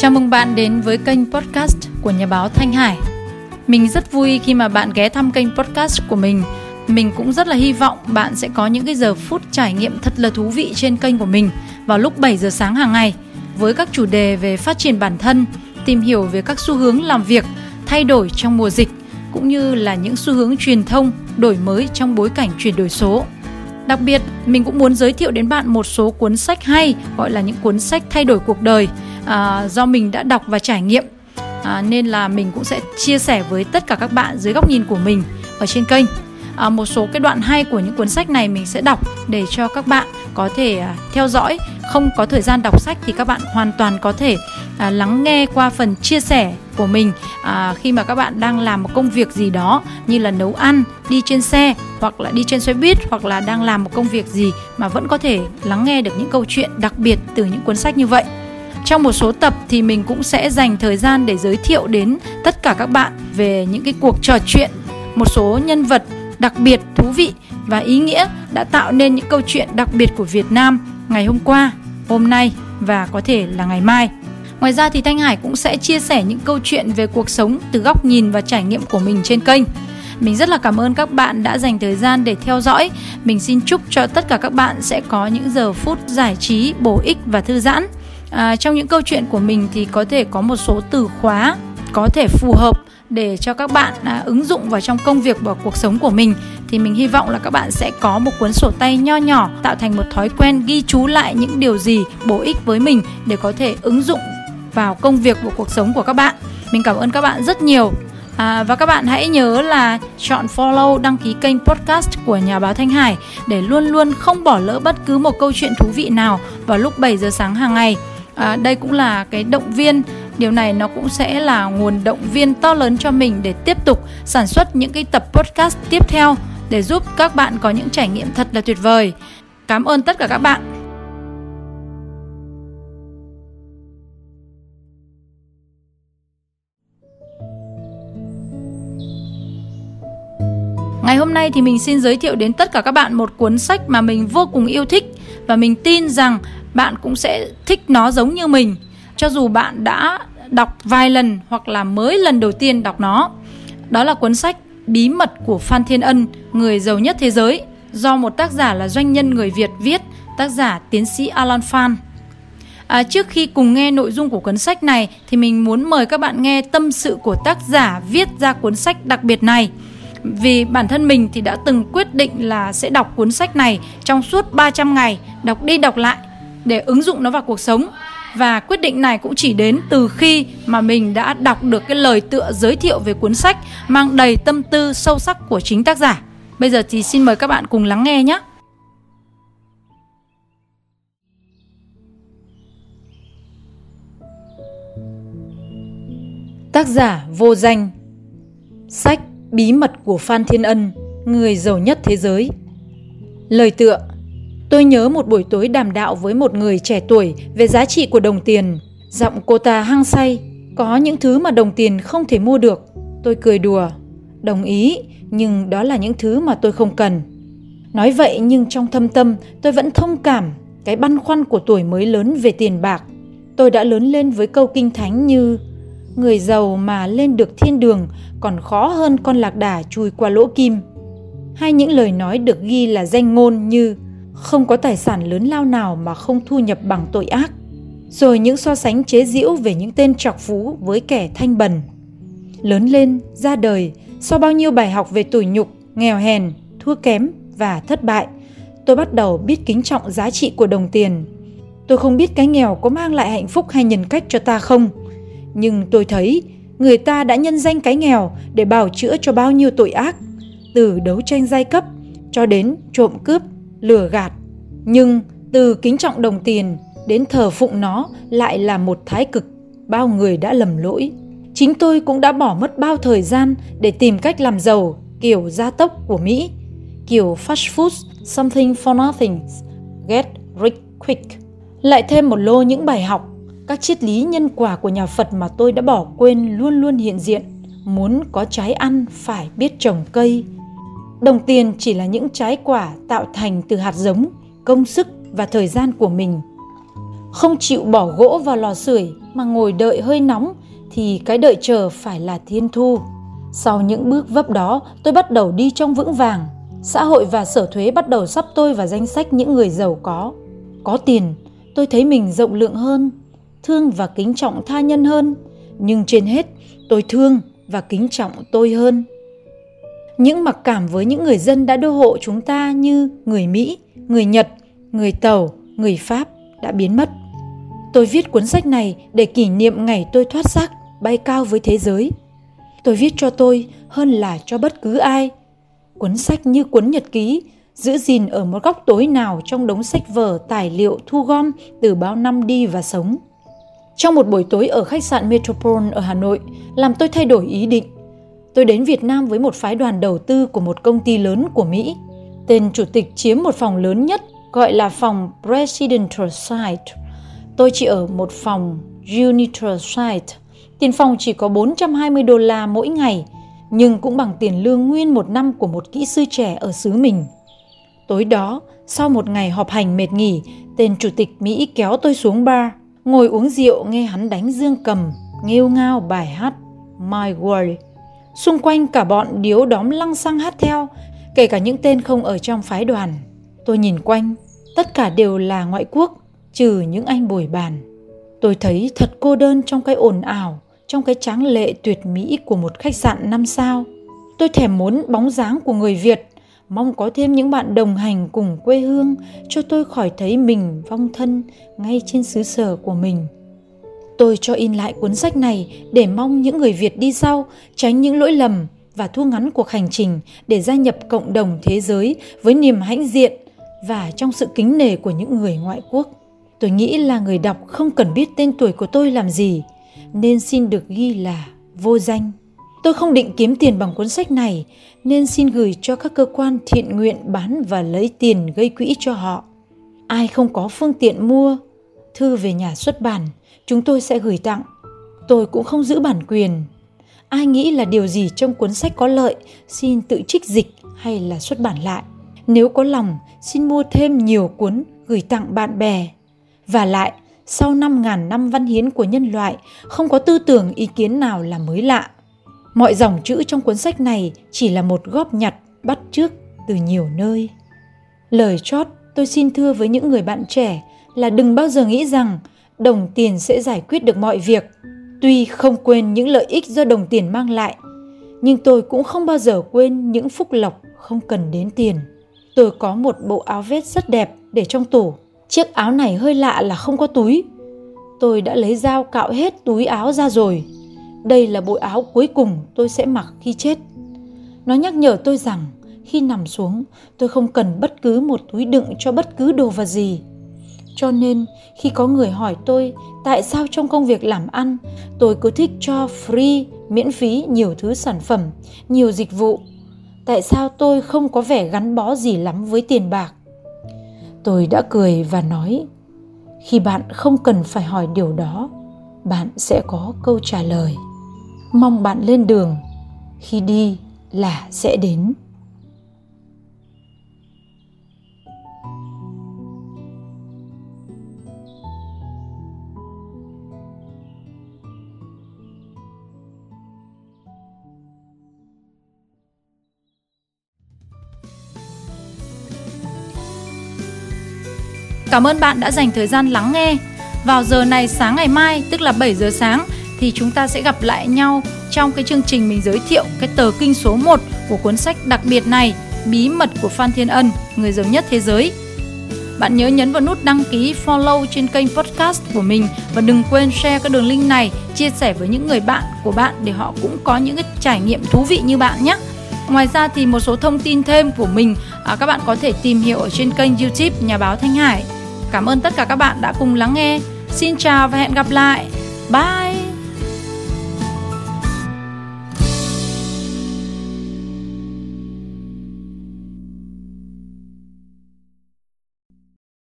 Chào mừng bạn đến với kênh podcast của nhà báo Thanh Hải. Mình rất vui khi mà bạn ghé thăm kênh podcast của mình. Mình cũng rất là hy vọng bạn sẽ có những cái giờ phút trải nghiệm thật là thú vị trên kênh của mình vào lúc 7 giờ sáng hàng ngày với các chủ đề về phát triển bản thân, tìm hiểu về các xu hướng làm việc, thay đổi trong mùa dịch cũng như là những xu hướng truyền thông đổi mới trong bối cảnh chuyển đổi số. Đặc biệt, mình cũng muốn giới thiệu đến bạn một số cuốn sách hay gọi là những cuốn sách thay đổi cuộc đời à, do mình đã đọc và trải nghiệm. À, nên là mình cũng sẽ chia sẻ với tất cả các bạn dưới góc nhìn của mình ở trên kênh. À, một số cái đoạn hay của những cuốn sách này mình sẽ đọc để cho các bạn có thể à, theo dõi. Không có thời gian đọc sách thì các bạn hoàn toàn có thể à, lắng nghe qua phần chia sẻ của mình. À, khi mà các bạn đang làm một công việc gì đó như là nấu ăn đi trên xe hoặc là đi trên xe buýt hoặc là đang làm một công việc gì mà vẫn có thể lắng nghe được những câu chuyện đặc biệt từ những cuốn sách như vậy trong một số tập thì mình cũng sẽ dành thời gian để giới thiệu đến tất cả các bạn về những cái cuộc trò chuyện một số nhân vật đặc biệt thú vị và ý nghĩa đã tạo nên những câu chuyện đặc biệt của Việt Nam ngày hôm qua, hôm nay và có thể là ngày mai. Ngoài ra thì Thanh Hải cũng sẽ chia sẻ những câu chuyện về cuộc sống từ góc nhìn và trải nghiệm của mình trên kênh. Mình rất là cảm ơn các bạn đã dành thời gian để theo dõi. Mình xin chúc cho tất cả các bạn sẽ có những giờ phút giải trí bổ ích và thư giãn. À, trong những câu chuyện của mình thì có thể có một số từ khóa có thể phù hợp để cho các bạn à, ứng dụng vào trong công việc và cuộc sống của mình thì mình hy vọng là các bạn sẽ có một cuốn sổ tay nho nhỏ tạo thành một thói quen ghi chú lại những điều gì bổ ích với mình để có thể ứng dụng vào công việc và cuộc sống của các bạn. Mình cảm ơn các bạn rất nhiều. À, và các bạn hãy nhớ là chọn follow đăng ký kênh podcast của nhà báo Thanh Hải để luôn luôn không bỏ lỡ bất cứ một câu chuyện thú vị nào vào lúc 7 giờ sáng hàng ngày. À, đây cũng là cái động viên. Điều này nó cũng sẽ là nguồn động viên to lớn cho mình để tiếp tục sản xuất những cái tập podcast tiếp theo để giúp các bạn có những trải nghiệm thật là tuyệt vời. Cảm ơn tất cả các bạn. Ngày hôm nay thì mình xin giới thiệu đến tất cả các bạn một cuốn sách mà mình vô cùng yêu thích và mình tin rằng bạn cũng sẽ thích nó giống như mình cho dù bạn đã đọc vài lần hoặc là mới lần đầu tiên đọc nó. Đó là cuốn sách Bí mật của Phan Thiên Ân, người giàu nhất thế giới, do một tác giả là doanh nhân người Việt viết, tác giả tiến sĩ Alan Phan. À, trước khi cùng nghe nội dung của cuốn sách này thì mình muốn mời các bạn nghe tâm sự của tác giả viết ra cuốn sách đặc biệt này. Vì bản thân mình thì đã từng quyết định là sẽ đọc cuốn sách này trong suốt 300 ngày, đọc đi đọc lại để ứng dụng nó vào cuộc sống và quyết định này cũng chỉ đến từ khi mà mình đã đọc được cái lời tựa giới thiệu về cuốn sách mang đầy tâm tư sâu sắc của chính tác giả. Bây giờ thì xin mời các bạn cùng lắng nghe nhé. Tác giả vô danh, Sách Bí mật của Phan Thiên Ân, Người giàu nhất thế giới Lời tựa Tôi nhớ một buổi tối đàm đạo với một người trẻ tuổi về giá trị của đồng tiền. Giọng cô ta hăng say, có những thứ mà đồng tiền không thể mua được. Tôi cười đùa, đồng ý, nhưng đó là những thứ mà tôi không cần. Nói vậy nhưng trong thâm tâm tôi vẫn thông cảm cái băn khoăn của tuổi mới lớn về tiền bạc. Tôi đã lớn lên với câu kinh thánh như Người giàu mà lên được thiên đường còn khó hơn con lạc đà chui qua lỗ kim. Hay những lời nói được ghi là danh ngôn như không có tài sản lớn lao nào mà không thu nhập bằng tội ác. Rồi những so sánh chế giễu về những tên trọc phú với kẻ thanh bần. Lớn lên, ra đời, sau bao nhiêu bài học về tủi nhục, nghèo hèn, thua kém và thất bại, tôi bắt đầu biết kính trọng giá trị của đồng tiền. Tôi không biết cái nghèo có mang lại hạnh phúc hay nhân cách cho ta không. Nhưng tôi thấy người ta đã nhân danh cái nghèo để bào chữa cho bao nhiêu tội ác, từ đấu tranh giai cấp cho đến trộm cướp lừa gạt. Nhưng từ kính trọng đồng tiền đến thờ phụng nó lại là một thái cực, bao người đã lầm lỗi. Chính tôi cũng đã bỏ mất bao thời gian để tìm cách làm giàu, kiểu gia tốc của mỹ, kiểu fast food, something for nothing, get rich quick. Lại thêm một lô những bài học, các triết lý nhân quả của nhà phật mà tôi đã bỏ quên luôn luôn hiện diện. Muốn có trái ăn phải biết trồng cây đồng tiền chỉ là những trái quả tạo thành từ hạt giống công sức và thời gian của mình không chịu bỏ gỗ vào lò sưởi mà ngồi đợi hơi nóng thì cái đợi chờ phải là thiên thu. Sau những bước vấp đó, tôi bắt đầu đi trong vững vàng. Xã hội và sở thuế bắt đầu sắp tôi vào danh sách những người giàu có. Có tiền, tôi thấy mình rộng lượng hơn, thương và kính trọng tha nhân hơn. Nhưng trên hết, tôi thương và kính trọng tôi hơn. Những mặc cảm với những người dân đã đô hộ chúng ta như người Mỹ, người Nhật, người Tàu, người Pháp đã biến mất. Tôi viết cuốn sách này để kỷ niệm ngày tôi thoát xác, bay cao với thế giới. Tôi viết cho tôi hơn là cho bất cứ ai. Cuốn sách như cuốn nhật ký, giữ gìn ở một góc tối nào trong đống sách vở tài liệu thu gom từ bao năm đi và sống. Trong một buổi tối ở khách sạn Metropole ở Hà Nội, làm tôi thay đổi ý định. Tôi đến Việt Nam với một phái đoàn đầu tư của một công ty lớn của Mỹ. Tên chủ tịch chiếm một phòng lớn nhất gọi là phòng Presidential Site. Tôi chỉ ở một phòng junior Site. Tiền phòng chỉ có 420 đô la mỗi ngày, nhưng cũng bằng tiền lương nguyên một năm của một kỹ sư trẻ ở xứ mình. Tối đó, sau một ngày họp hành mệt nghỉ, tên chủ tịch Mỹ kéo tôi xuống bar, ngồi uống rượu nghe hắn đánh dương cầm, nghêu ngao bài hát My World. Xung quanh cả bọn điếu đóm lăng xăng hát theo, kể cả những tên không ở trong phái đoàn. Tôi nhìn quanh, tất cả đều là ngoại quốc, trừ những anh bồi bàn. Tôi thấy thật cô đơn trong cái ồn ào, trong cái tráng lệ tuyệt mỹ của một khách sạn năm sao. Tôi thèm muốn bóng dáng của người Việt, mong có thêm những bạn đồng hành cùng quê hương cho tôi khỏi thấy mình vong thân ngay trên xứ sở của mình. Tôi cho in lại cuốn sách này để mong những người Việt đi sau tránh những lỗi lầm và thu ngắn cuộc hành trình để gia nhập cộng đồng thế giới với niềm hãnh diện và trong sự kính nể của những người ngoại quốc. Tôi nghĩ là người đọc không cần biết tên tuổi của tôi làm gì, nên xin được ghi là vô danh. Tôi không định kiếm tiền bằng cuốn sách này, nên xin gửi cho các cơ quan thiện nguyện bán và lấy tiền gây quỹ cho họ. Ai không có phương tiện mua, thư về nhà xuất bản, chúng tôi sẽ gửi tặng. Tôi cũng không giữ bản quyền. Ai nghĩ là điều gì trong cuốn sách có lợi, xin tự trích dịch hay là xuất bản lại. Nếu có lòng, xin mua thêm nhiều cuốn gửi tặng bạn bè. Và lại, sau 5.000 năm văn hiến của nhân loại, không có tư tưởng ý kiến nào là mới lạ. Mọi dòng chữ trong cuốn sách này chỉ là một góp nhặt bắt trước từ nhiều nơi. Lời chót tôi xin thưa với những người bạn trẻ là đừng bao giờ nghĩ rằng đồng tiền sẽ giải quyết được mọi việc. Tuy không quên những lợi ích do đồng tiền mang lại, nhưng tôi cũng không bao giờ quên những phúc lộc không cần đến tiền. Tôi có một bộ áo vest rất đẹp để trong tủ. Chiếc áo này hơi lạ là không có túi. Tôi đã lấy dao cạo hết túi áo ra rồi. Đây là bộ áo cuối cùng tôi sẽ mặc khi chết. Nó nhắc nhở tôi rằng khi nằm xuống tôi không cần bất cứ một túi đựng cho bất cứ đồ vật gì. Cho nên khi có người hỏi tôi tại sao trong công việc làm ăn tôi cứ thích cho free, miễn phí nhiều thứ sản phẩm, nhiều dịch vụ. Tại sao tôi không có vẻ gắn bó gì lắm với tiền bạc? Tôi đã cười và nói khi bạn không cần phải hỏi điều đó bạn sẽ có câu trả lời. Mong bạn lên đường. Khi đi là sẽ đến. Cảm ơn bạn đã dành thời gian lắng nghe. Vào giờ này sáng ngày mai, tức là 7 giờ sáng thì chúng ta sẽ gặp lại nhau trong cái chương trình mình giới thiệu cái tờ kinh số 1 của cuốn sách đặc biệt này, Bí mật của Phan Thiên Ân, người giàu nhất thế giới. Bạn nhớ nhấn vào nút đăng ký follow trên kênh podcast của mình và đừng quên share các đường link này, chia sẻ với những người bạn của bạn để họ cũng có những cái trải nghiệm thú vị như bạn nhé. Ngoài ra thì một số thông tin thêm của mình à, các bạn có thể tìm hiểu ở trên kênh YouTube Nhà báo Thanh Hải. Cảm ơn tất cả các bạn đã cùng lắng nghe. Xin chào và hẹn gặp lại. Bye!